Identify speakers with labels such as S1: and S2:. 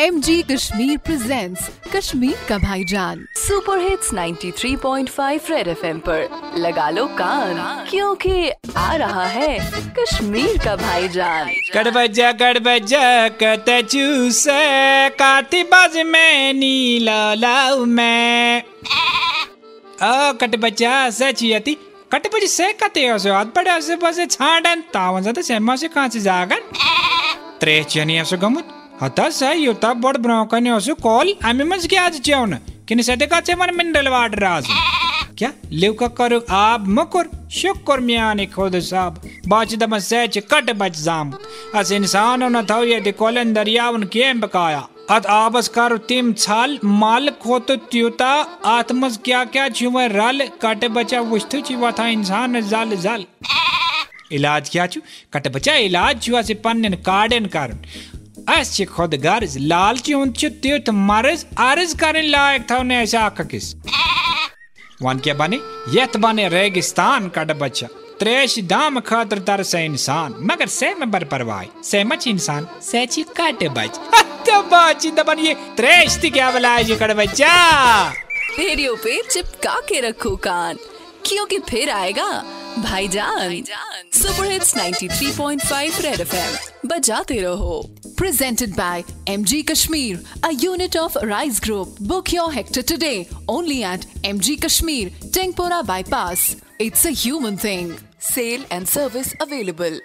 S1: M G Kashmir presents Kashmir का भाईजान
S2: super hits 93.5 red FM पर। लगा लो कान क्योंकि आ रहा है कश्मीर का भाईजान।
S3: कट बजा कट बजा कत चूस काती बाज में नीला लाऊ मैं। ओ कट बजा सचियती कट बज से कते असो आद पड़े से बसे छाडन तावन जत से मासे कांच जागन। त्रे चनी असो गमुत। सा जेवण किने सदे का चे मन मिनरल वाटर राज क्या लिव का करू आप मकुर शुक्र मियाने खुद साब बाच दम सच कट बच जाम अस इंसान न थौ ये दे कोलन दरियावन केम बकाया अत आबस कर तिम छाल माल खोत त्युता आत्मस क्या क्या छुव रल कट बचा वस्तु ची वथा इंसान जल जल इलाज क्या छु कट बचा इलाज छु अस पन्न काडन करन अस खुद गर्ज, लाल ची छु मर्ज अर्ज़ कर लायक थौ ने ऐसा किस। वन क्या बने? यत बने रेगिस्तान कट बच्चा त्रेश दाम खातर तर से इंसान, मगर से में बर परवाह। से मच इंसान, से ची कट बच। तो बाची दबन ये त्रेश ती क्या बलाय कट बच्चा?
S2: रेडियो पे चिपका के रखो कान। क्योंकि फिर आएगा भाईजान सुपर हिट्स 93.5 रेड एफएम बजाते रहो
S1: presented by MG Kashmir, a unit of Rise Group. Book your hectare today only at MG Kashmir, Tengpora Bypass. It's a human thing.
S2: Sale and service available.